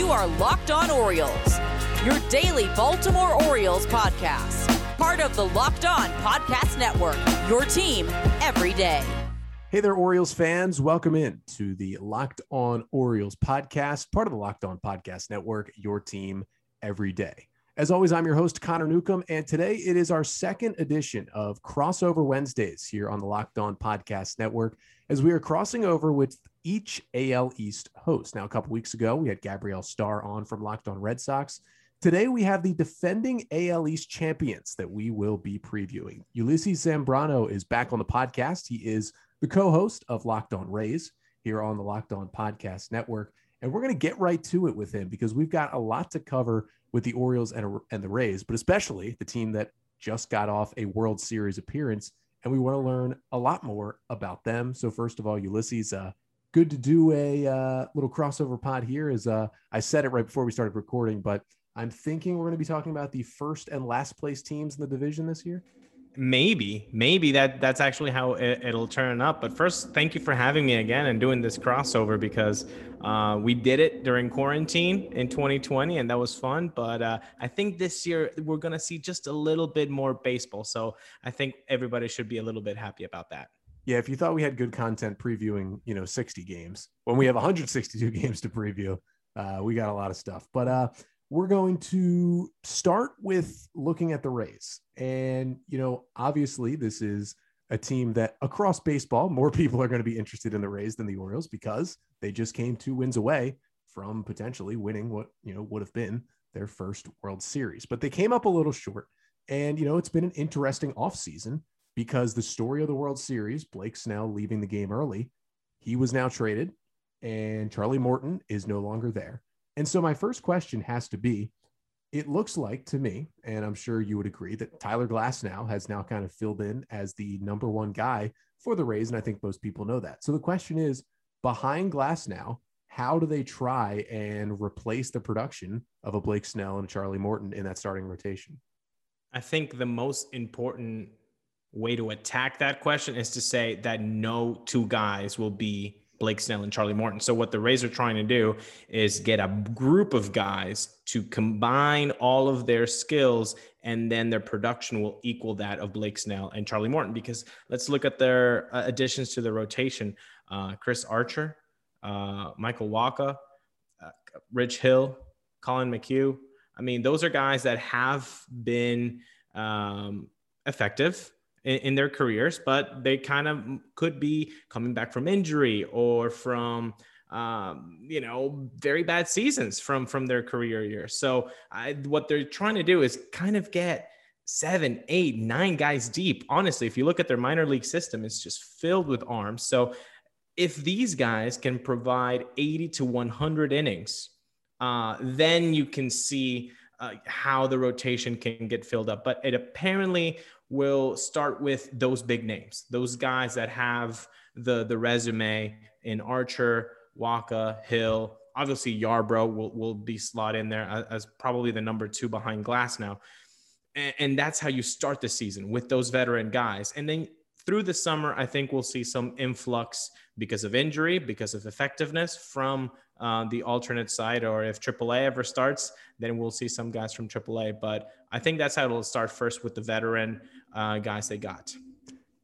You are Locked On Orioles, your daily Baltimore Orioles podcast. Part of the Locked On Podcast Network, your team every day. Hey there, Orioles fans. Welcome in to the Locked On Orioles podcast, part of the Locked On Podcast Network, your team every day. As always, I'm your host, Connor Newcomb, and today it is our second edition of Crossover Wednesdays here on the Locked On Podcast Network, as we are crossing over with each AL East host. Now, a couple weeks ago, we had Gabrielle Starr on from Locked On Red Sox. Today, we have the defending AL East champions that we will be previewing. Ulysses Zambrano is back on the podcast. He is the co host of Locked On Rays here on the Locked On Podcast Network. And we're going to get right to it with him because we've got a lot to cover with the Orioles and, and the Rays, but especially the team that just got off a World Series appearance. And we want to learn a lot more about them. So, first of all, Ulysses, uh, good to do a uh, little crossover pod here. As uh, I said it right before we started recording, but I'm thinking we're going to be talking about the first and last place teams in the division this year. Maybe maybe that that's actually how it, will turn up. But first thank you for having me again and doing this crossover because uh, we did it during quarantine in 2020 and that was fun. But uh, i think this year we're going to see just a little bit more baseball. So i think everybody should be a little bit happy about that yeah if you thought we had good content previewing you know 60 games when we have 162 games to preview uh, we got a lot of stuff but uh we're going to start with looking at the Rays. And, you know, obviously, this is a team that across baseball, more people are going to be interested in the Rays than the Orioles because they just came two wins away from potentially winning what, you know, would have been their first World Series. But they came up a little short. And, you know, it's been an interesting offseason because the story of the World Series, Blake Snell leaving the game early, he was now traded, and Charlie Morton is no longer there. And so my first question has to be it looks like to me, and I'm sure you would agree, that Tyler Glasnow has now kind of filled in as the number one guy for the Rays. And I think most people know that. So the question is behind Glasnow, how do they try and replace the production of a Blake Snell and a Charlie Morton in that starting rotation? I think the most important way to attack that question is to say that no two guys will be Blake Snell and Charlie Morton. So what the Rays are trying to do is get a group of guys to combine all of their skills and then their production will equal that of Blake Snell and Charlie Morton because let's look at their uh, additions to the rotation. Uh, Chris Archer, uh, Michael Wacha, uh, Rich Hill, Collin McHugh. I mean, those are guys that have been um, effective in, in their careers, but they kind of could be coming back from injury or from um, you know, very bad seasons from from their career years. So I, what they're trying to do is kind of get seven, eight, nine guys deep. Honestly, if you look at their minor league system, it's just filled with arms. So if these guys can provide 80 to 100 innings, uh, then you can see uh, how the rotation can get filled up. But it apparently will start with those big names, those guys that have the the resume in Archer, Wacha, Hill. Obviously, Yarbrough will, will be slot in there as, as probably the number two behind Glasnow. And, and that's how you start the season with those veteran guys. And then through the summer, I think we'll see some influx because of injury, because of effectiveness from uh, the alternate side, or if AAA ever starts, then we'll see some guys from AAA. But I think that's how it'll start first with the veteran uh, guys they got.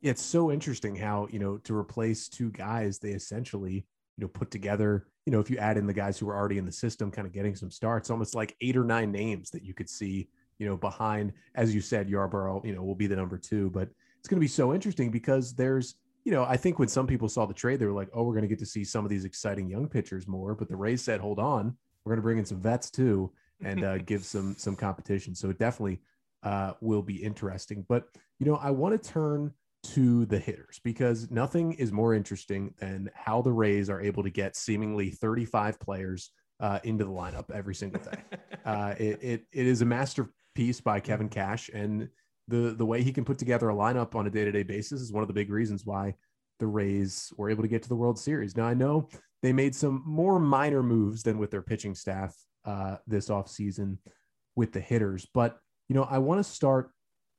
It's so interesting how you know to replace two guys, they essentially you know put together. You know, if you add in the guys who are already in the system, kind of getting some starts, almost like eight or nine names that you could see. You know, behind, as you said, Yarbrough, you know, will be the number two, but it's going to be so interesting because there's you know, I think when some people saw the trade, they were like, oh, we're going to get to see some of these exciting young pitchers more. But the Rays said, hold on, we're going to bring in some vets too and uh, give some some competition. So it definitely uh, will be interesting. But you know, I want to turn to the hitters because nothing is more interesting than how the Rays are able to get seemingly 35 players uh, into the lineup every single day. Uh, it, it, it is a masterpiece by Kevin Cash, and the the way he can put together a lineup on a day to day basis is one of the big reasons why the Rays were able to get to the World Series. Now I know they made some more minor moves than with their pitching staff uh, this offseason with the hitters, but you know I want to start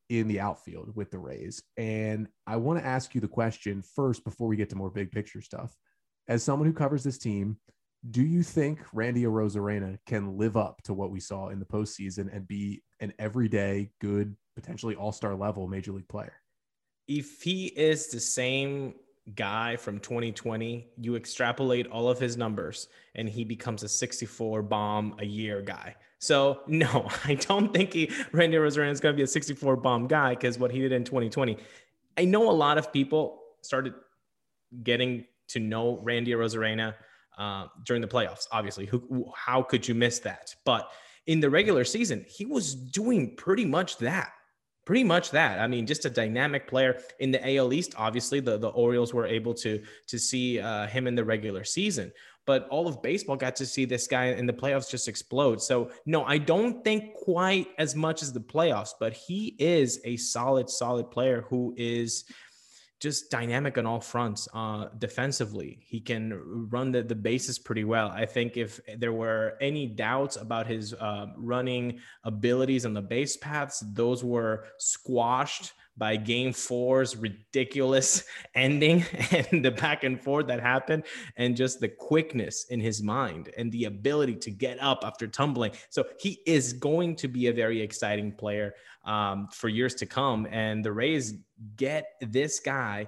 in the outfield with the Rays, and I want to ask you the question first before we get to more big picture stuff. As someone who covers this team, do you think Randy Arozarena can live up to what we saw in the postseason and be an everyday good, potentially all-star level major league player? If he is the same guy from 2020, you extrapolate all of his numbers and he becomes a 64 bomb a year guy. So no, I don't think he Randy Arozarena is going to be a 64 bomb guy because what he did in 2020. I know a lot of people started getting to know Randy Arozarena uh, during the playoffs. Obviously, who how could you miss that? But in the regular season, he was doing pretty much that pretty much that. I mean, just a dynamic player in the AL East. Obviously, the, the Orioles were able to to see uh, him in the regular season, but all of baseball got to see this guy in the playoffs just explode. So no, I don't think quite as much as the playoffs, but he is a solid, solid player who is just dynamic on all fronts. Uh, defensively, he can run the, the bases pretty well. I think if there were any doubts about his uh, running abilities on the base paths, those were squashed by game four's ridiculous ending and the back and forth that happened and just the quickness in his mind and the ability to get up after tumbling. So he is going to be a very exciting player um, for years to come. And the rays get this guy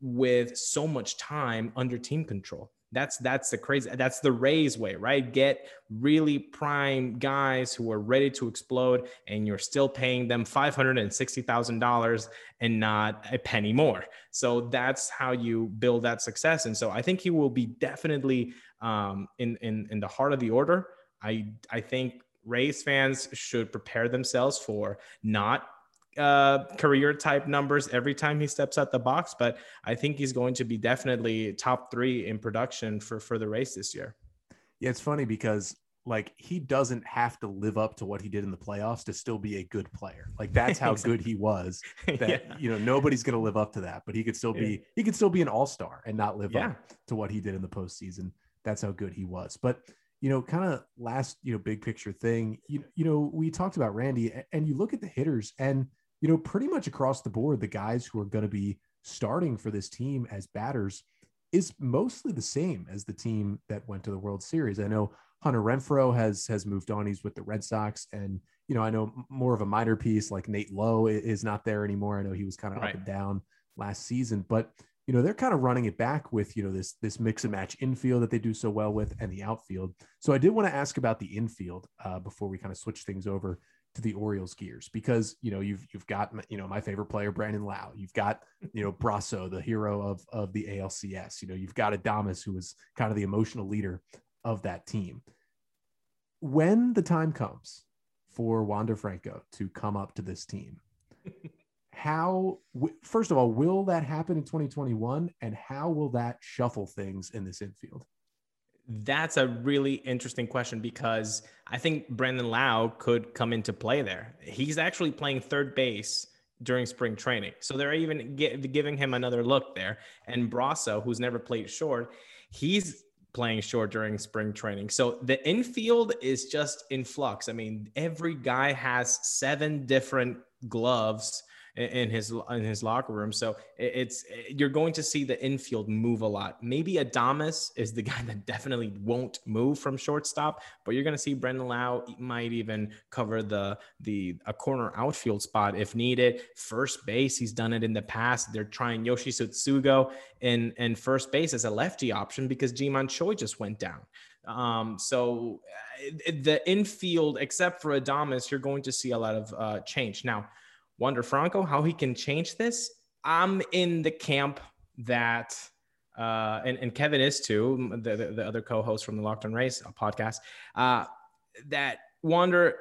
with so much time under team control that's that's the crazy that's the Rays way, right? Get really prime guys who are ready to explode, and you're still paying them five hundred and sixty thousand dollars and not a penny more. So that's how you build that success. And so I think he will be definitely um, in in in the heart of the order. I I think Rays fans should prepare themselves for not uh, career type numbers every time he steps out the box, but I think he's going to be definitely top three in production for for the Rays this year. Yeah, it's funny because like he doesn't have to live up to what he did in the playoffs to still be a good player. Like that's how exactly. good he was. That yeah. you know nobody's going to live up to that, but he could still be yeah. he could still be an all star and not live yeah. up to what he did in the postseason. That's how good he was. But you know, kind of last you know big picture thing. You you know we talked about Randy, and you look at the hitters and you know, pretty much across the board, the guys who are going to be starting for this team as batters is mostly the same as the team that went to the World Series. I know Hunter Renfroe has has moved on. He's with the Red Sox, and you know, I know more of a minor piece like Nate Lowe is not there anymore. I know he was kind of right. up and down last season, but you know, they're kind of running it back with you know this this mix and match infield that they do so well with, and the outfield. So I did want to ask about the infield uh, before we kind of switch things over to the Orioles gears because you know you've you've got you know my favorite player Brandon Lowe you've got you know Brosseau, the hero of of the ALCS, you know you've got Adames who is kind of the emotional leader of that team. When the time comes for Wander Franco to come up to this team, how first of all will that happen in 2021, and how will that shuffle things in this infield? That's a really interesting question because I think Brandon Lowe could come into play there. He's actually playing third base during spring training. So they're even giving him another look there. And Brosseau, who's never played short, he's playing short during spring training. So the infield is just in flux. I mean, every guy has seven different gloves in his in his locker room. So it's you're going to see the infield move a lot. Maybe Adames is the guy that definitely won't move from shortstop, but you're going to see Brandon Lowe might even cover the the a corner outfield spot if needed. First base, he's done it in the past. They're trying Yoshi Tsutsugo in in first base as a lefty option because Ji-Man Choi just went down. Um, so uh, the infield, except for Adames, you're going to see a lot of uh, change now. Wander Franco, how he can change this. I'm in the camp that, uh, and, and Kevin is too, the, the, the other co-host from the Locked On Rays podcast, uh, that Wander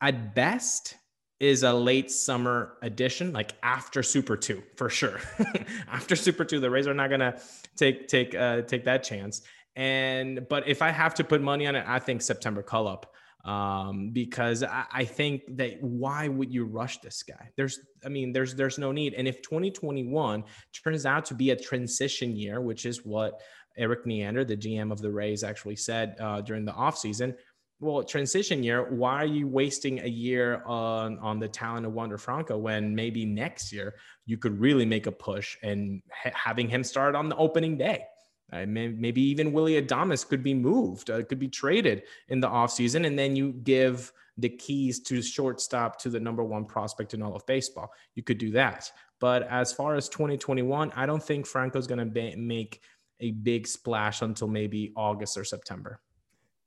at best is a late summer addition, like after Super Two for sure. after Super Two, the Rays are not gonna take take uh, take that chance. And but if I have to put money on it, I think September call up um, because I, I, think that why would you rush this guy? There's, I mean, there's there's no need. And if 2021 turns out to be a transition year, which is what Erik Neander, the GM of the Rays, actually said uh, during the offseason, well, transition year, why are you wasting a year on on the talent of Wander Franco when maybe next year you could really make a push and ha- having him start on the opening day? Uh, maybe even Willie Adames could be moved, uh, could be traded in the offseason. And then you give the keys to shortstop to the number one prospect in all of baseball. You could do that. But as far as 2021, I don't think Franco's going to be- make a big splash until maybe August or September.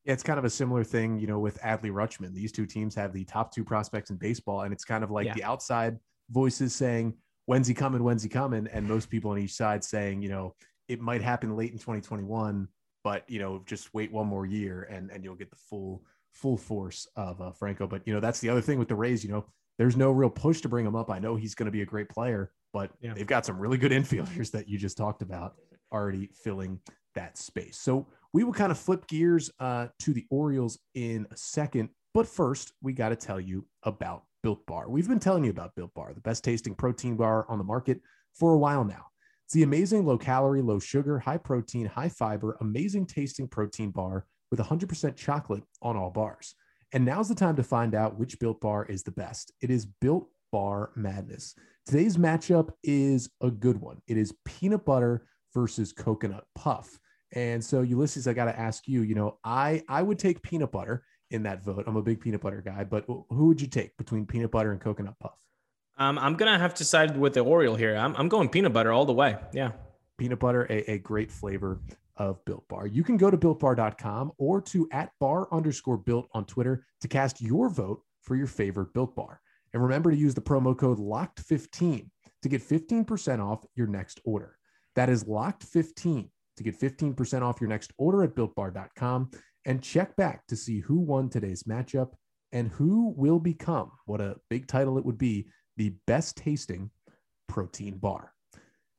Yeah, it's kind of a similar thing, you know, with Adley Rutschman. These two teams have the top two prospects in baseball, and it's kind of like yeah. the outside voices saying, "When's he coming? When's he coming?" And most people on each side saying, you know, it might happen late in 2021, but you know, just wait one more year and and you'll get the full full force of uh, Franco. But you know, that's the other thing with the Rays. You know, there's no real push to bring him up. I know he's going to be a great player, but yeah. they've got some really good infielders that you just talked about already filling that space. So we will kind of flip gears uh, to the Orioles in a second. But first, we got to tell you about Built Bar. We've been telling you about Built Bar, the best tasting protein bar on the market for a while now. It's the amazing low calorie, low sugar, high protein, high fiber, amazing tasting protein bar with 100% chocolate on all bars. And now's the time to find out which Built Bar is the best. It is Built Bar Madness. Today's matchup is a good one. It is peanut butter versus coconut puff. And so, Ulysses, I got to ask you. You know, I I would take peanut butter in that vote. I'm a big peanut butter guy, but who would you take between peanut butter and coconut puff? Um, I'm gonna have to side with the Oriole here. I'm I'm going peanut butter all the way. Yeah, peanut butter, a, a great flavor of Built Bar. You can go to builtbar.com or to at bar underscore built on Twitter to cast your vote for your favorite Built Bar. And remember to use the promo code LOCKED15 to get 15% off your next order. That is LOCKED15 to get 15% off your next order at builtbar.com and check back to see who won today's matchup and who will become what a big title it would be the best tasting protein bar.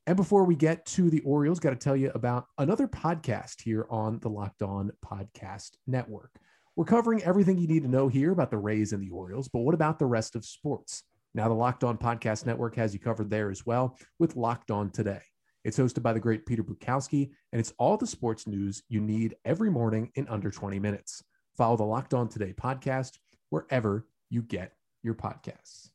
And before we get to the Orioles, got to tell you about another podcast here on the Locked On Podcast Network. We're covering everything you need to know here about the Rays and the Orioles, but what about the rest of sports? Now, the Locked On Podcast Network has you covered there as well with Locked On Today. It's hosted by the great Peter Bukowski, and it's all the sports news you need every morning in under 20 minutes. Follow the Locked On Today podcast wherever you get your podcasts.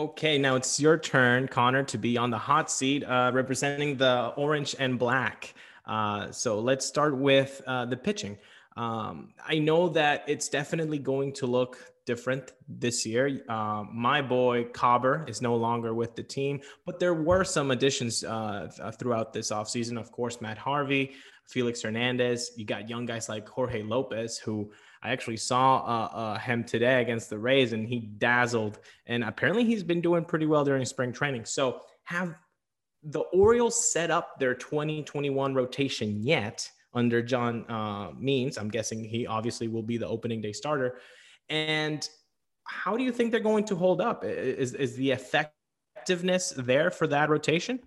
Okay, now it's your turn, Connor, to be on the hot seat uh, representing the orange and black. Uh, so let's start with uh, the pitching. Um, I know that it's definitely going to look different this year. Uh, my boy Cobber is no longer with the team, but there were some additions uh, throughout this offseason. Of course, Matt Harvey, Felix Hernandez. You got young guys like Jorge Lopez, who I actually saw uh, uh, him today against the Rays, and he dazzled. And apparently, he's been doing pretty well during spring training. So, have the Orioles set up their 2021 rotation yet under John uh, Means? I'm guessing he obviously will be the opening day starter. And how do you think they're going to hold up? Is, is the effectiveness there for that rotation?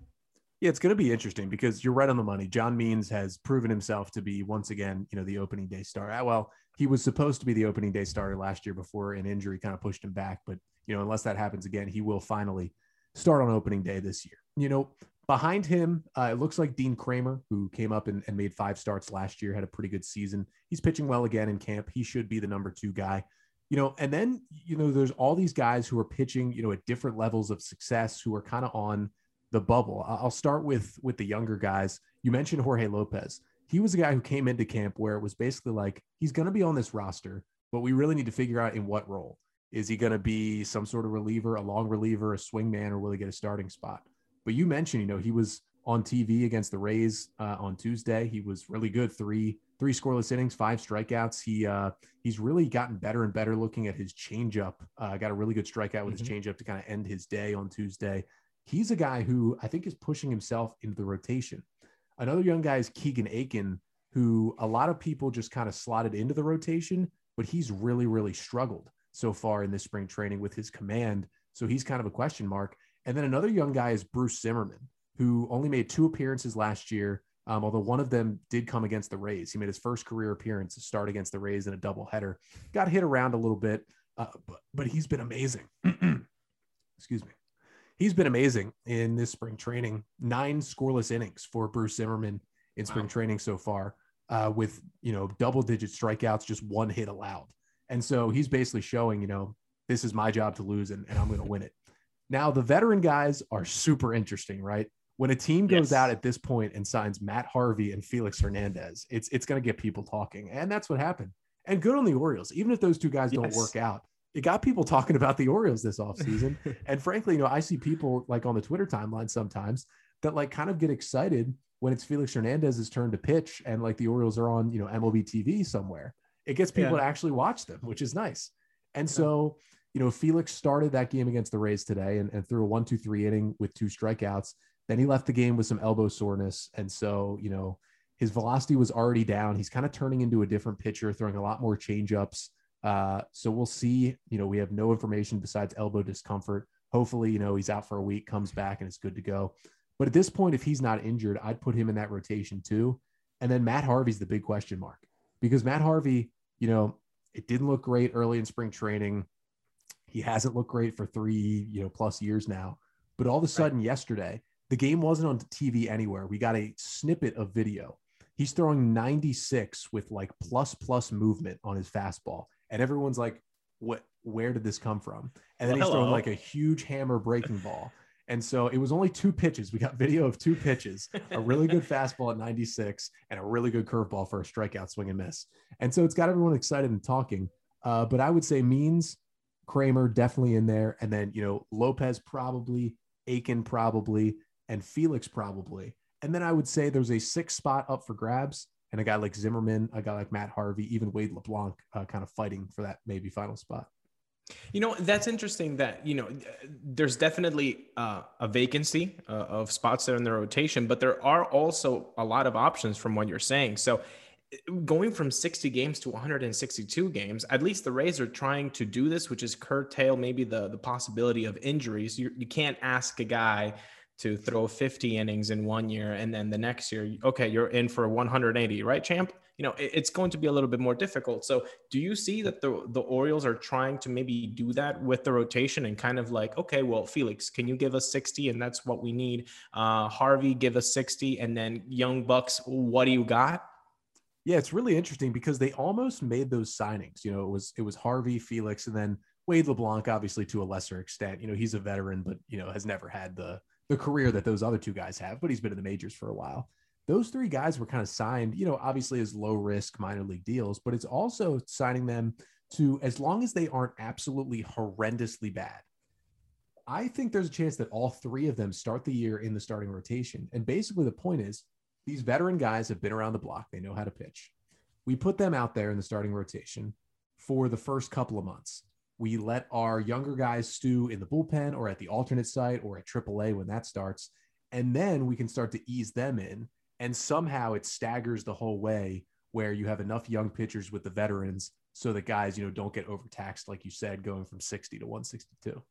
Yeah, it's going to be interesting because you're right on the money. John Means has proven himself to be once again, you know, the opening day star. Uh, well, he was supposed to be the opening day starter last year before an injury kind of pushed him back. But, you know, unless that happens again, he will finally start on opening day this year. You know, behind him, uh, it looks like Dean Kremer, who came up and, and made five starts last year, had a pretty good season. He's pitching well again in camp. He should be the number two guy. You know, and then, you know, there's all these guys who are pitching, you know, at different levels of success who are kind of on the bubble. I'll start with with the younger guys. You mentioned Jorge Lopez he was a guy who came into camp where it was basically like he's going to be on this roster, but we really need to figure out in what role. Is he going to be some sort of reliever, a long reliever, a swing man, or will he get a starting spot? But you mentioned, you know, he was on TV against the Rays uh, on Tuesday. He was really good. Three three scoreless innings, five strikeouts. He uh, he's really gotten better and better looking at his changeup. Uh, got a really good strikeout with mm-hmm. his changeup to kind of end his day on Tuesday. He's a guy who I think is pushing himself into the rotation. Another young guy is Keegan Akin, who a lot of people just kind of slotted into the rotation, but he's really, really struggled so far in this spring training with his command. So he's kind of a question mark. And then another young guy is Bruce Zimmerman, who only made two appearances last year, um, although one of them did come against the Rays. He made his first career appearance to start against the Rays in a doubleheader. Got hit around a little bit, uh, but, but he's been amazing. Excuse me he's been amazing in this spring training. Nine scoreless innings for Bruce Zimmerman in spring wow. training so far, uh, with you know double digit strikeouts, just one hit allowed. And so he's basically showing, you know, this is my job to lose, and, and I'm going to win it. Now the veteran guys are super interesting, right? When a team goes Yes. out at this point and signs Matt Harvey and Felix Hernandez, it's it's going to get people talking, and that's what happened. And good on the Orioles, even if those two guys don't work out, it got people talking about the Orioles this offseason. and frankly, you know, I see people like on the Twitter timeline sometimes that like kind of get excited when it's Felix Hernandez's turn to pitch and like the Orioles are on, you know, MLB TV somewhere. It gets people Yeah. to actually watch them, which is nice. And so, you know, Felix started that game against the Rays today and, and threw a one, two, three inning with two strikeouts. Then he left the game with some elbow soreness. And so, you know, his velocity was already down. He's kind of turning into a different pitcher, throwing a lot more changeups. Uh, so we'll see. You know, we have no information besides elbow discomfort. Hopefully, you know, he's out for a week, comes back, and it's good to go. But at this point, if he's not injured, I'd put him in that rotation too. And then Matt Harvey's the big question mark because Matt Harvey, you know, it didn't look great early in spring training. He hasn't looked great for three, you know, plus years now. But all of a sudden, yesterday, the game wasn't on TV anywhere. We got a snippet of video. He's throwing 96 with like plus plus movement on his fastball. And everyone's like, what where did this come from? And then Well, he's throwing like a huge hammer breaking ball. And so it was only two pitches. We got video of two pitches, a really good fastball at 96 and a really good curveball for a strikeout swing and miss. And so it's got everyone excited and talking. Uh, but I would say Means, Kremer definitely in there. And then, you know, Lopez probably, Akin probably, and Felix probably. And then I would say there's a six spot up for grabs and a guy like Zimmerman, a guy like Matt Harvey, even Wade LeBlanc uh, kind of fighting for that maybe final spot. You know, that's interesting that, you know, there's definitely uh, a vacancy uh, of spots there in the rotation, but there are also a lot of options from what you're saying. So going from 60 games to 162 games, at least the Rays are trying to do this, which is curtail maybe the, the possibility of injuries. You, you can't ask a guy to throw 50 innings in one year and then the next year, okay, you're in for 180, right, champ? You know, it's going to be a little bit more difficult. So, do you see that the the Orioles are trying to maybe do that with the rotation and kind of like, okay, well, Felix, can you give us 60 and that's what we need? Uh, Harvey, give us 60, and then Young Bucks, what do you got? Yeah, it's really interesting because they almost made those signings. You know, it was it was Harvey, Felix, and then Wade LeBlanc, obviously to a lesser extent. You know, he's a veteran, but you know, has never had the the career that those other two guys have, but he's been in the majors for a while. Those three guys were kind of signed, you know, obviously as low risk minor league deals, but it's also signing them to as long as they aren't absolutely horrendously bad. I think there's a chance that all three of them start the year in the starting rotation. And basically, the point is these veteran guys have been around the block, they know how to pitch. We put them out there in the starting rotation for the first couple of months. We let our younger guys stew in the bullpen or at the alternate site or at AAA when that starts. And then we can start to ease them in. And somehow it staggers the whole way where you have enough young pitchers with the veterans so that guys, you know, don't get overtaxed, like you said, going from 60 to 162.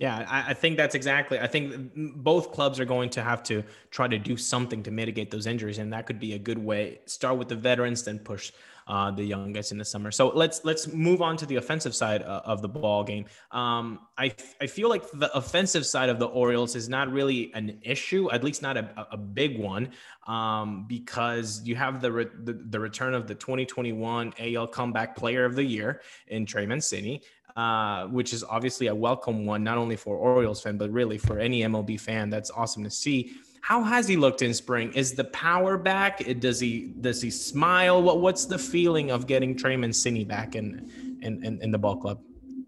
Yeah, I, I think that's exactly. I think both clubs are going to have to try to do something to mitigate those injuries, and that could be a good way. Start with the veterans, then push uh, the young guys in the summer. So let's let's move on to the offensive side uh, of the ball game. Um, I I feel like the offensive side of the Orioles is not really an issue, at least not a, a big one, um, because you have the, re- the the return of the 2021 AL Comeback Player of the Year in Trey Mancini uh, which is obviously a welcome one, not only for Orioles fan, but really for any MLB fan. That's awesome to see. How has he looked in spring? Is the power back? Does he does he smile? What what's the feeling of getting Trey Mancini back in in, in, in the ball club?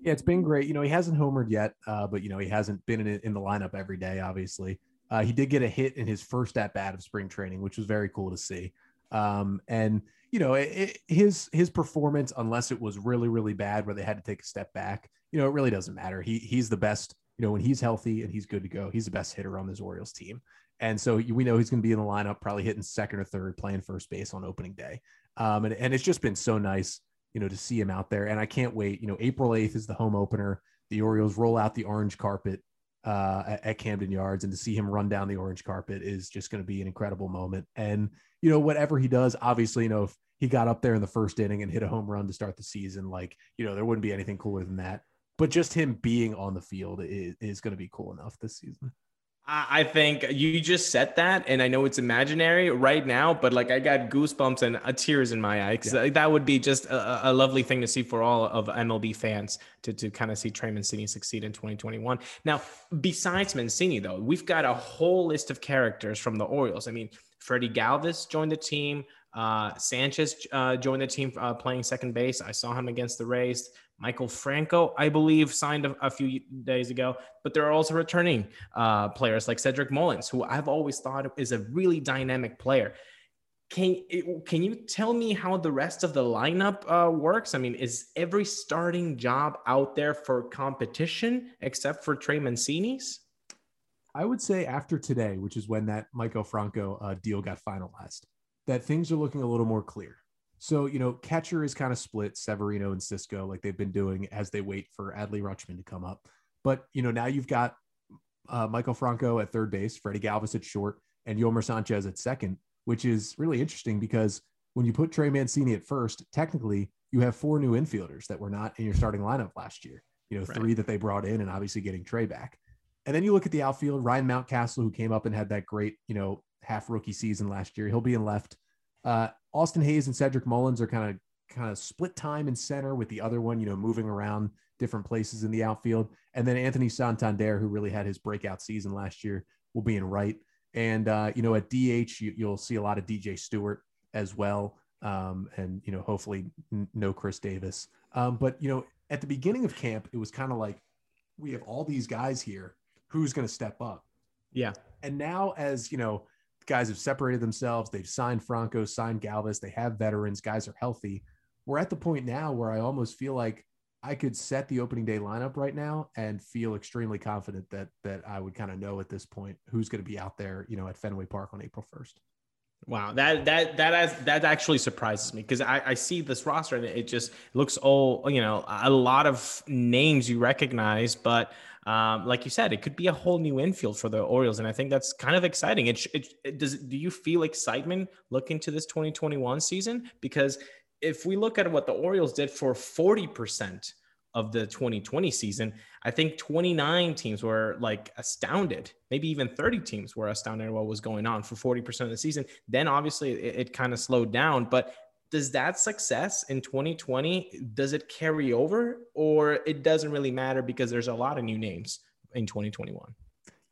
Yeah, it's been great. You know, he hasn't homered yet, uh, but you know, he hasn't been in in the lineup every day. Obviously, uh, he did get a hit in his first at bat of spring training, which was very cool to see. Um, and you know, it, it, his his performance, unless it was really really bad where they had to take a step back, you know, it really doesn't matter. He he's the best. You know, when he's healthy and he's good to go, he's the best hitter on this Orioles team. And so we know he's going to be in the lineup, probably hitting second or third, playing first base on opening day. Um, and, and it's just been so nice, you know, to see him out there. And I can't wait. You know, April 8th is the home opener. The Orioles roll out the orange carpet uh, at, at Camden Yards, and to see him run down the orange carpet is just going to be an incredible moment. And, you know, whatever he does, obviously, you know, if he got up there in the first inning and hit a home run to start the season, like, you know, there wouldn't be anything cooler than that. But just him being on the field is, is going to be cool enough this season. I think you just said that, and I know it's imaginary right now, but like I got goosebumps and uh, tears in my eyes. Yeah. That would be just a, a, lovely thing to see for all of MLB fans to, to kind of see Trey Mancini succeed in 2021. Now, besides Mancini, though, we've got a whole list of characters from the Orioles. I mean, Freddie Galvis joined the team. Uh, Sanchez uh, joined the team uh, playing second base. I saw him against the Rays. Maikel Franco, I believe, signed a, a few days ago. But there are also returning uh, players like Cedric Mullins, who I've always thought is a really dynamic player. Can can you tell me how the rest of the lineup uh, works? I mean, is every starting job out there for competition except for Trey Mancini's? I would say after today, which is when that Maikel Franco uh, deal got finalized, that things are looking a little more clear. So, you know, catcher is kind of split Severino and Sisco, like they've been doing as they wait for Adley Rutschman to come up. But, you know, now you've got uh, Maikel Franco at third base, Freddie Galvis at short, and Yolmer Sanchez at second, which is really interesting because when you put Trey Mancini at first, technically you have four new infielders that were not in your starting lineup last year. You know, right. three that they brought in and obviously getting Trey back. And then you look at the outfield, Ryan Mountcastle, who came up and had that great, you know, half rookie season last year. He'll be in left. Uh, Austin Hays and Cedric Mullins are kind of kind of split time in center with the other one, you know, moving around different places in the outfield. And then Anthony Santander, who really had his breakout season last year, will be in right. And uh, you know, at DH, you, will see a lot of DJ Stewart as well. Um, and you know, hopefully n- no Chris Davis. Um, but you know, at the beginning of camp, it was kind of like we have all these guys here. Who's going to step up? Yeah. And now, as you know, guys have separated themselves. They've signed Franco, signed Galvis. They have veterans. Guys are healthy. We're at the point now where I almost feel like I could set the opening day lineup right now and feel extremely confident that that I would kind of know at this point who's going to be out there, you know, at Fenway Park on April first. Wow, that that that has, that actually surprises me because I, I see this roster and it just looks all you know a lot of names you recognize, but um, like you said, it could be a whole new infield for the Orioles, and I think that's kind of exciting. It, it, it does. Do you feel excitement looking to this 2021 season? Because if we look at what the Orioles did for 40 percent of the 2020 season, I think 29 teams were like astounded. Maybe even 30 teams were astounded at what was going on for 40% of the season. Then obviously it, it kind of slowed down, but does that success in 2020 does it carry over? Or it doesn't really matter because there's a lot of new names in 2021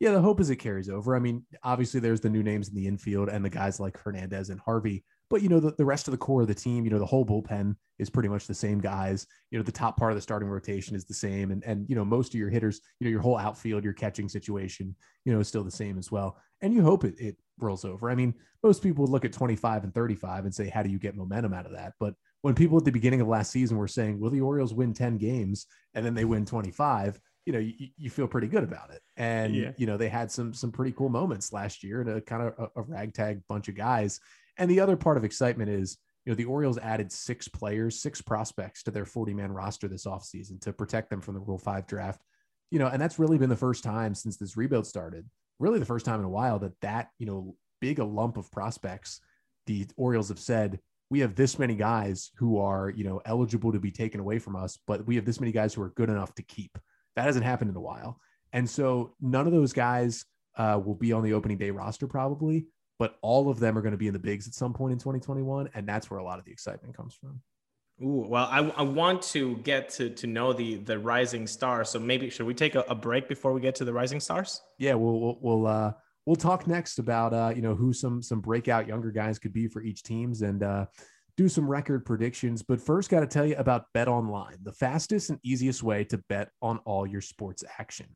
yeah the hope is it carries over. I mean obviously there's the new names in the infield and the guys like hernandez and harvey but you know the, the rest of the core of the team you know the whole bullpen is pretty much the same guys you know the top part of the starting rotation is the same and and you know most of your hitters you know your whole outfield your catching situation you know is still the same as well and you hope it, it rolls over. I mean, most people would look at 25 and 35 and say, how do you get momentum out of that? But when people at the beginning of last season were saying, will the Orioles win 10 games and then they win 25, you know, you, you feel pretty good about it. And, yeah. you know, they had some, some pretty cool moments last year and a kind of a, a ragtag bunch of guys. And the other part of excitement is, you know, the Orioles added six players, six prospects to their 40 man roster this offseason to protect them from the Rule 5 draft. You know, and that's really been the first time since this rebuild started really the first time in a while that that you know big a lump of prospects the orioles have said we have this many guys who are you know eligible to be taken away from us but we have this many guys who are good enough to keep that hasn't happened in a while and so none of those guys uh, will be on the opening day roster probably but all of them are going to be in the bigs at some point in 2021 and that's where a lot of the excitement comes from Ooh, well, I, I want to get to to know the the rising stars. So maybe should we take a, a break before we get to the rising stars? Yeah, we'll we'll we'll, uh, we'll talk next about uh, you know who some some breakout younger guys could be for each teams and uh, do some record predictions. But first, got to tell you about Bet Online, the fastest and easiest way to bet on all your sports action.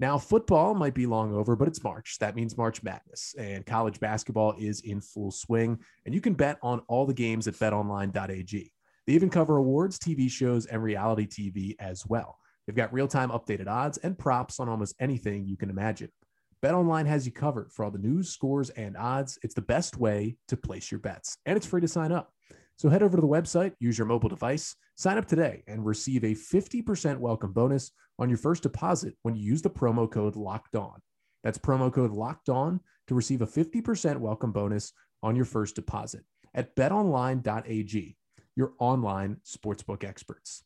Now, football might be long over, but it's March. That means March Madness, and college basketball is in full swing. And you can bet on all the games at betonline.ag. They even cover awards, TV shows, and reality TV as well. They've got real time updated odds and props on almost anything you can imagine. BetOnline has you covered for all the news, scores, and odds. It's the best way to place your bets, and it's free to sign up. So head over to the website, use your mobile device, sign up today, and receive a 50% welcome bonus on your first deposit when you use the promo code Locked On. That's promo code Locked On to receive a 50% welcome bonus on your first deposit at betonline.ag your online sportsbook experts.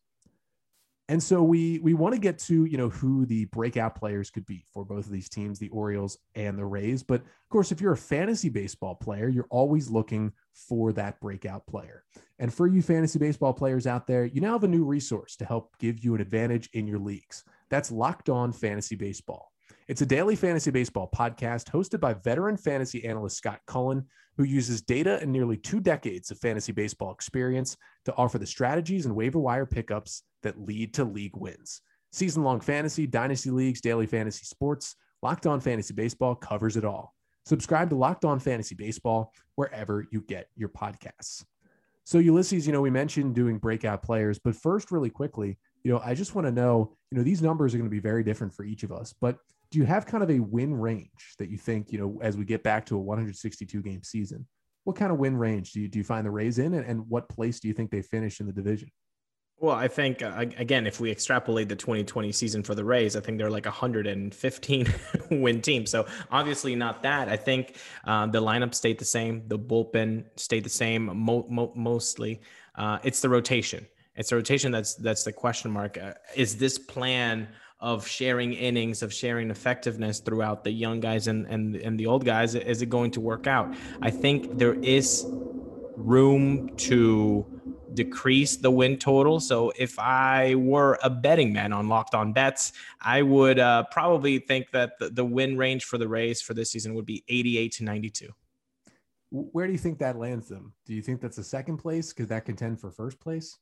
And so we we want to get to you know who the breakout players could be for both of these teams, the Orioles and the Rays. But of course, if you're a fantasy baseball player, you're always looking for that breakout player. And for you fantasy baseball players out there, you now have a new resource to help give you an advantage in your leagues. That's Locked On Fantasy Baseball. It's a daily fantasy baseball podcast hosted by veteran fantasy analyst Scott Cullen, who uses data and nearly two decades of fantasy baseball experience to offer the strategies and waiver wire pickups that lead to league wins. Season long fantasy, dynasty leagues, daily fantasy sports, Locked On Fantasy Baseball covers it all. Subscribe to Locked On Fantasy Baseball wherever you get your podcasts. So, Ulysses, you know, we mentioned doing breakout players, but first, really quickly, you know, I just want to know, you know, these numbers are going to be very different for each of us, but do you have kind of a win range that you think, you know, as we get back to a 162 game season, what kind of win range do you, do you find the Rays in and, and what place do you think they finish in the division? Well, I think uh, again, if we extrapolate the 2020 season for the Rays, I think they're like a 115 win team. So obviously not that. I think uh, the lineup stayed the same, the bullpen stayed the same. Mo- mo- mostly, uh, it's the rotation. It's the rotation that's that's the question mark. Uh, is this plan? Of sharing innings, of sharing effectiveness throughout the young guys and and and the old guys? Is it going to work out? I think there is room to decrease the win total. So if I were a betting man on locked on bets, I would uh, probably think that the, the win range for the Rays for this season would be 88 to 92. Where do you think that lands them? Do you think that's a second place? Could that contend for first place?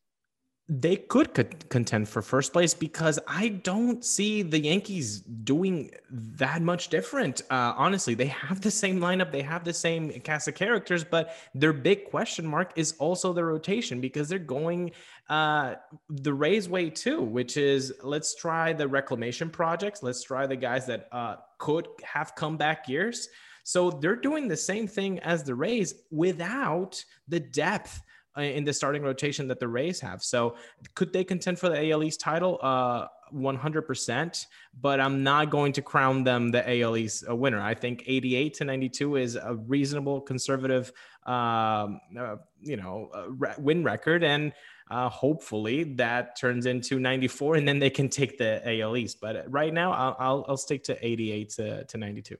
They could contend for first place because I don't see the Yankees doing that much different. Uh, honestly, they have the same lineup, they have the same cast of characters, but their big question mark is also the rotation because they're going uh, the Rays way too, which is let's try the reclamation projects, let's try the guys that uh, could have comeback years. So they're doing the same thing as the Rays without the depth in the starting rotation that the Rays have. So could they contend for the AL East title? Uh, 100%, but I'm not going to crown them the AL East winner. I think 88 to 92 is a reasonable conservative, um, uh, you know, uh, win record. And uh, hopefully that turns into 94 and then they can take the AL East. But right now I'll, I'll, I'll stick to 88 to, to 92.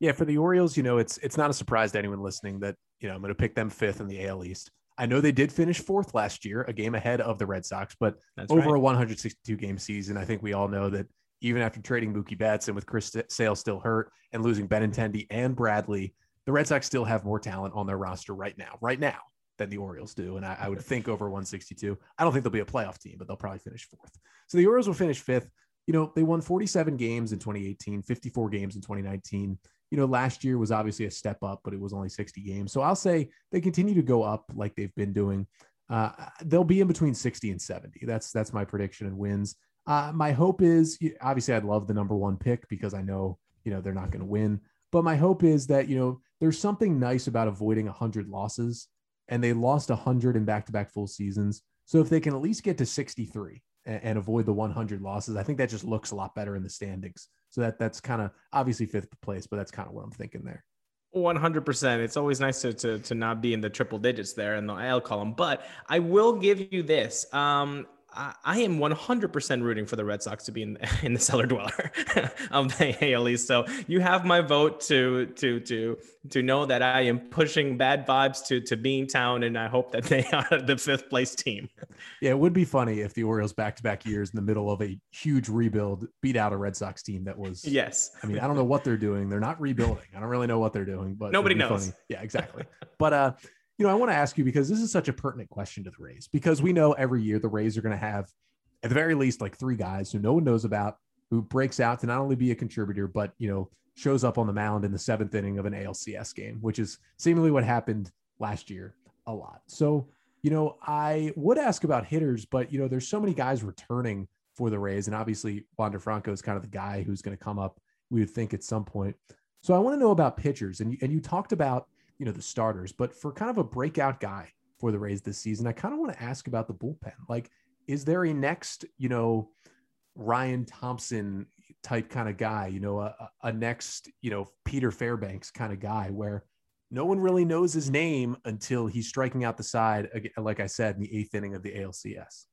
Yeah, for the Orioles, you know, it's it's not a surprise to anyone listening that you know I'm going to pick them fifth in the AL East. I know they did finish fourth last year, a game ahead of the Red Sox, but That's over right. a 162 game season, I think we all know that even after trading Mookie Betts and with Chris Sale still hurt and losing Benintendi and Bradley, the Red Sox still have more talent on their roster right now, right now, than the Orioles do. And I, I would think over 162. I don't think they'll be a playoff team, but they'll probably finish fourth. So the Orioles will finish fifth. You know, they won 47 games in 2018, 54 games in 2019 you know, last year was obviously a step up, but it was only 60 games. So I'll say they continue to go up like they've been doing. Uh, they'll be in between 60 and 70. That's that's my prediction and wins. Uh, my hope is obviously I'd love the number one pick because I know you know they're not going to win. But my hope is that you know there's something nice about avoiding 100 losses, and they lost 100 in back-to-back full seasons. So if they can at least get to 63 and, and avoid the 100 losses, I think that just looks a lot better in the standings. So that that's kind of obviously fifth place, but that's kind of what I'm thinking there. 100%. It's always nice to, to, to not be in the triple digits there in the IL column, but I will give you this. Um, I, am 100% rooting for the Red Sox to be in, in the cellar dweller of the AL East. So you have my vote to to to to know that I am pushing bad vibes to to Beantown, and I hope that they are the fifth place team. Yeah, it would be funny if the Orioles back to back years in the middle of a huge rebuild beat out a Red Sox team that was. Yes. I mean, I don't know what they're doing. They're not rebuilding. I don't really know what they're doing, but nobody knows. Funny. Yeah, exactly. but uh you know, I want to ask you because this is such a pertinent question to the Rays because we know every year the Rays are going to have, at the very least, like three guys who no one knows about who breaks out to not only be a contributor, but, you know, shows up on the mound in the seventh inning of an ALCS game, which is seemingly what happened last year a lot. So, you know, I would ask about hitters, but, you know, there's so many guys returning for the Rays. And obviously, Wander Franco is kind of the guy who's going to come up, we would think, at some point. So I want to know about pitchers. And you, and you talked about you know the starters. But for kind of a breakout guy for the Rays this season, I kind of want to ask about the bullpen. Like, is there a next, you know, Ryan Thompson type kind of guy, you know, a, a next, you know, Peter Fairbanks kind of guy where no one really knows his name until he's striking out the side, like I said, in the eighth inning of the ALCS.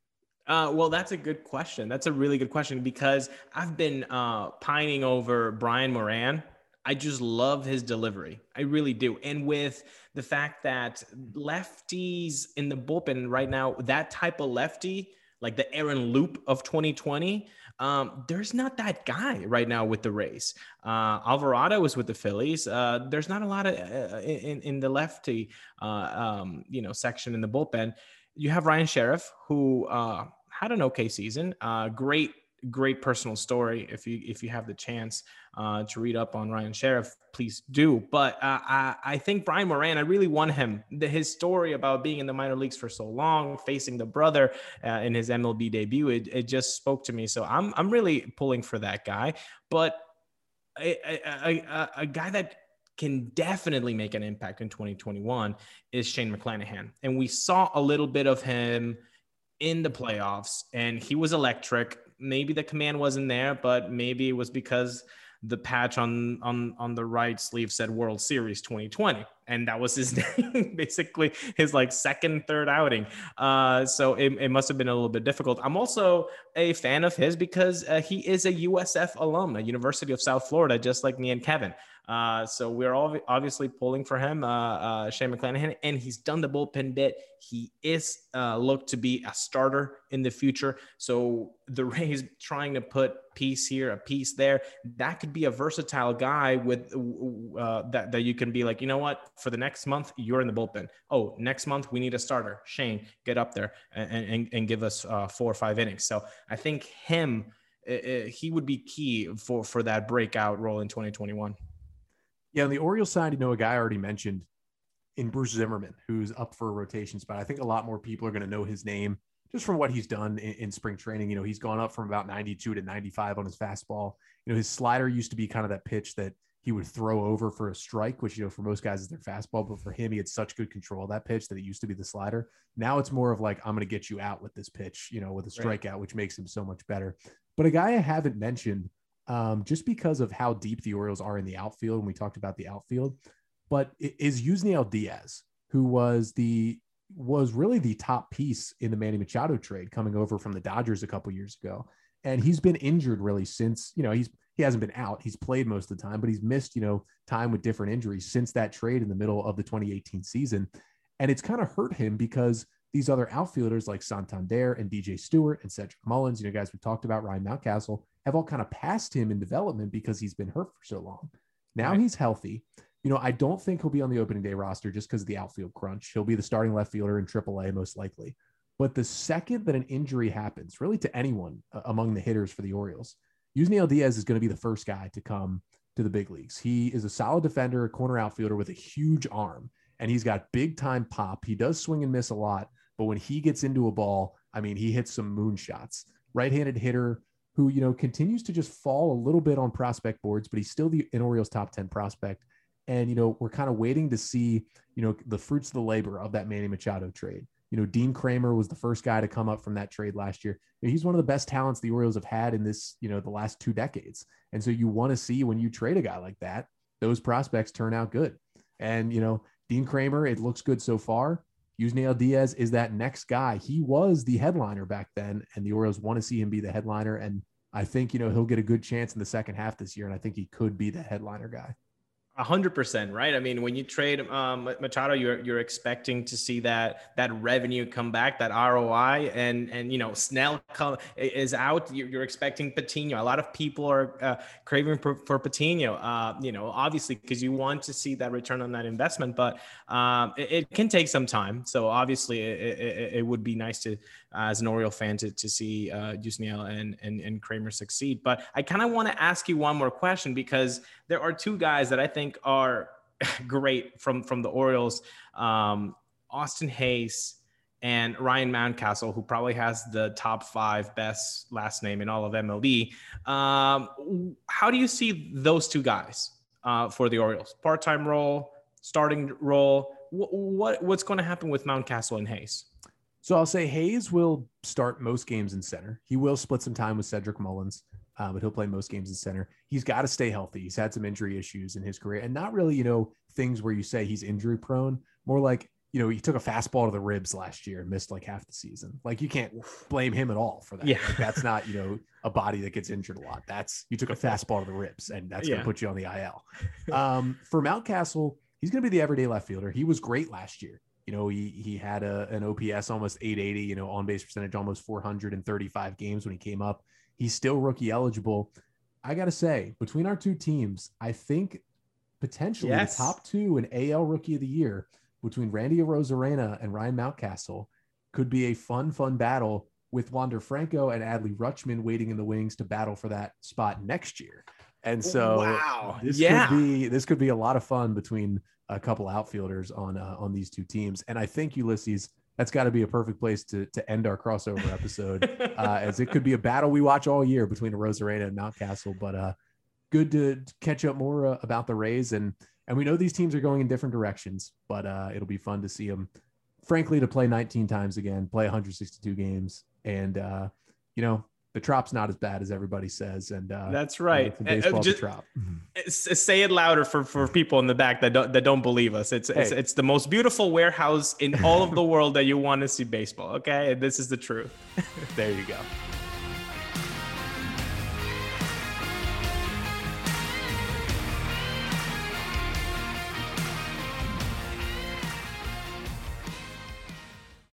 Uh, well, that's a good question. That's a really good question because I've been uh, pining over Brian Moran. I just love his delivery. I really do. And with the fact that lefties in the bullpen right now, that type of lefty, like the Aaron Loup of 2020, um, there's not that guy right now with the Rays. Uh, Alvarado is with the Phillies. Uh, there's not a lot of uh, in in the lefty, uh, um, you know, section in the bullpen. You have Ryan Sherriff, who uh, had an okay season. Uh, great great personal story. If you if you have the chance uh, to read up on Ryan Sherriff, please do. But uh, I I think Brian Moran, I really want him. The, his story about being in the minor leagues for so long, facing the brother uh, in his MLB debut, it, it just spoke to me. So I'm I'm really pulling for that guy. But a, a, a, a guy that can definitely make an impact in 2021 is Shane McClanahan, and we saw a little bit of him in the playoffs, and he was electric maybe the command wasn't there, but maybe it was because the patch on on on the right sleeve said World Series 2020, and that was his name, basically his like second, third outing. Uh, so it, it must have been a little bit difficult. I'm also a fan of his because uh, he is a USF alum, a University of South Florida, just like me and Kevin. Uh, so we're all obviously pulling for him, uh, uh, Shane McClanahan, and he's done the bullpen bit. He is uh, looked to be a starter in the future. So the Rays trying to put piece here, a piece there, that could be a versatile guy with uh, that that you can be like, you know what, for the next month you're in the bullpen. Oh, next month we need a starter. Shane, get up there and and, and give us uh, four or five innings. So I think him. he would be key for for that breakout role in 2021. Yeah, on the Orioles side, you know, a guy I already mentioned in Bruce Zimmermann, who's up for a rotation spot. I think a lot more people are going to know his name just from what he's done in, in, spring training. You know, he's gone up from about 92 to 95 on his fastball. You know, his slider used to be kind of that pitch that he would throw over for a strike, which, you know, for most guys is their fastball. But for him, he had such good control of that pitch that it used to be the slider. Now it's more of like, I'm going to get you out with this pitch, you know, with a strikeout, right. which makes him so much better. But a guy I haven't mentioned um, just because of how deep the Orioles are in the outfield. And we talked about the outfield, but is Yusniel Diaz, who was the was really the top piece in the Manny Machado trade coming over from the Dodgers a couple years ago. And he's been injured really since, you know, he's he hasn't been out. He's played most of the time, but he's missed, you know, time with different injuries since that trade in the middle of the 2018 season. And it's kind of hurt him because these other outfielders like Santander and DJ Stewart and Cedric Mullins, you know, guys we talked about Ryan Mountcastle, have all kind of passed him in development because he's been hurt for so long. Now right. he's healthy. You know, I don't think he'll be on the opening day roster just because of the outfield crunch. He'll be the starting left fielder in AAA most likely. But the second that an injury happens, really to anyone among the hitters for the Orioles, Yusniel Diaz is going to be the first guy to come to the big leagues. He is a solid defender, a corner outfielder with a huge arm, and he's got big time pop. He does swing and miss a lot, but when he gets into a ball, I mean, he hits some moon shots. Right handed hitter, who you know continues to just fall a little bit on prospect boards, but he's still the an Orioles top ten prospect. And you know we're kind of waiting to see you know the fruits of the labor of that Manny Machado trade. You know Dean Kremer was the first guy to come up from that trade last year. He's one of the best talents the Orioles have had in this you know the last two decades. And so you want to see when you trade a guy like that, those prospects turn out good. And you know Dean Kremer, it looks good so far. Yusniel Diaz is that next guy. He was the headliner back then, and the Orioles want to see him be the headliner. And I think, you know, he'll get a good chance in the second half this year. And I think he could be the headliner guy. Hundred percent, right? I mean, when you trade um, Machado, you're you're expecting to see that that revenue come back, that ROI, and and you know Snell come, is out. You're, you're expecting Patino. A lot of people are uh, craving for, for Patino. Uh, you know, obviously because you want to see that return on that investment, but um, it, it, can take some time. So obviously, it, it, it would be nice to, uh, as an Oriole fan, to to see uh, Yusniel and and and Kremer succeed. But I kind of want to ask you one more question because there are two guys that I think are great from from the Orioles, um, Austin Hays and Ryan Mountcastle, who probably has the top five best last name in all of MLB. Um, how do you see those two guys uh, for the Orioles? Part time role, starting role. What, what what's going to happen with Mountcastle and Hays? So I'll say Hays will start most games in center. He will split some time with Cedric Mullins uh, but he'll play most games in center. He's got to stay healthy. He's had some injury issues in his career, and not really, you know, things where you say he's injury prone. More like you know, he took a fastball to the ribs last year and missed like half the season. Like you can't blame him at all for that. Yeah. Like, that's not, you know, a body that gets injured a lot. That's you took a fastball to the ribs and that's Yeah. gonna put you on the IL. Um, for Mountcastle, he's gonna be the everyday left fielder. He was great last year. You know, he he had a, an OPS almost 880, you know, on base percentage almost 435 games when he came up. He's still rookie eligible. I gotta say, between our two teams, I think potentially Yes. the top two in AL Rookie of the Year between Randy Arozarena and Ryan Mountcastle could be a fun, fun battle with Wander Franco and Adley Rutschman waiting in the wings to battle for that spot next year. And so Wow. this Yeah. could be this could be a lot of fun between a couple outfielders on uh, on these two teams. And I think Ulysses, that's got to be a perfect place to to end our crossover episode uh, as it could be a battle we watch all year between Arozarena and Mountcastle. But uh, good to catch up more uh, about the Rays, and and we know these teams are going in different directions, but uh, it'll be fun to see them. Frankly, to play 19 times again, play 162 games, and uh, you know the Trop's not as bad as everybody says, and uh, That's you know, right. Uh, uh, baseball just- Trop. Say it louder for, for people in the back that don't that don't believe us. It's it's, Hey. it's the most beautiful warehouse in all of the world that you want to see baseball. Okay, this is the truth. There you go.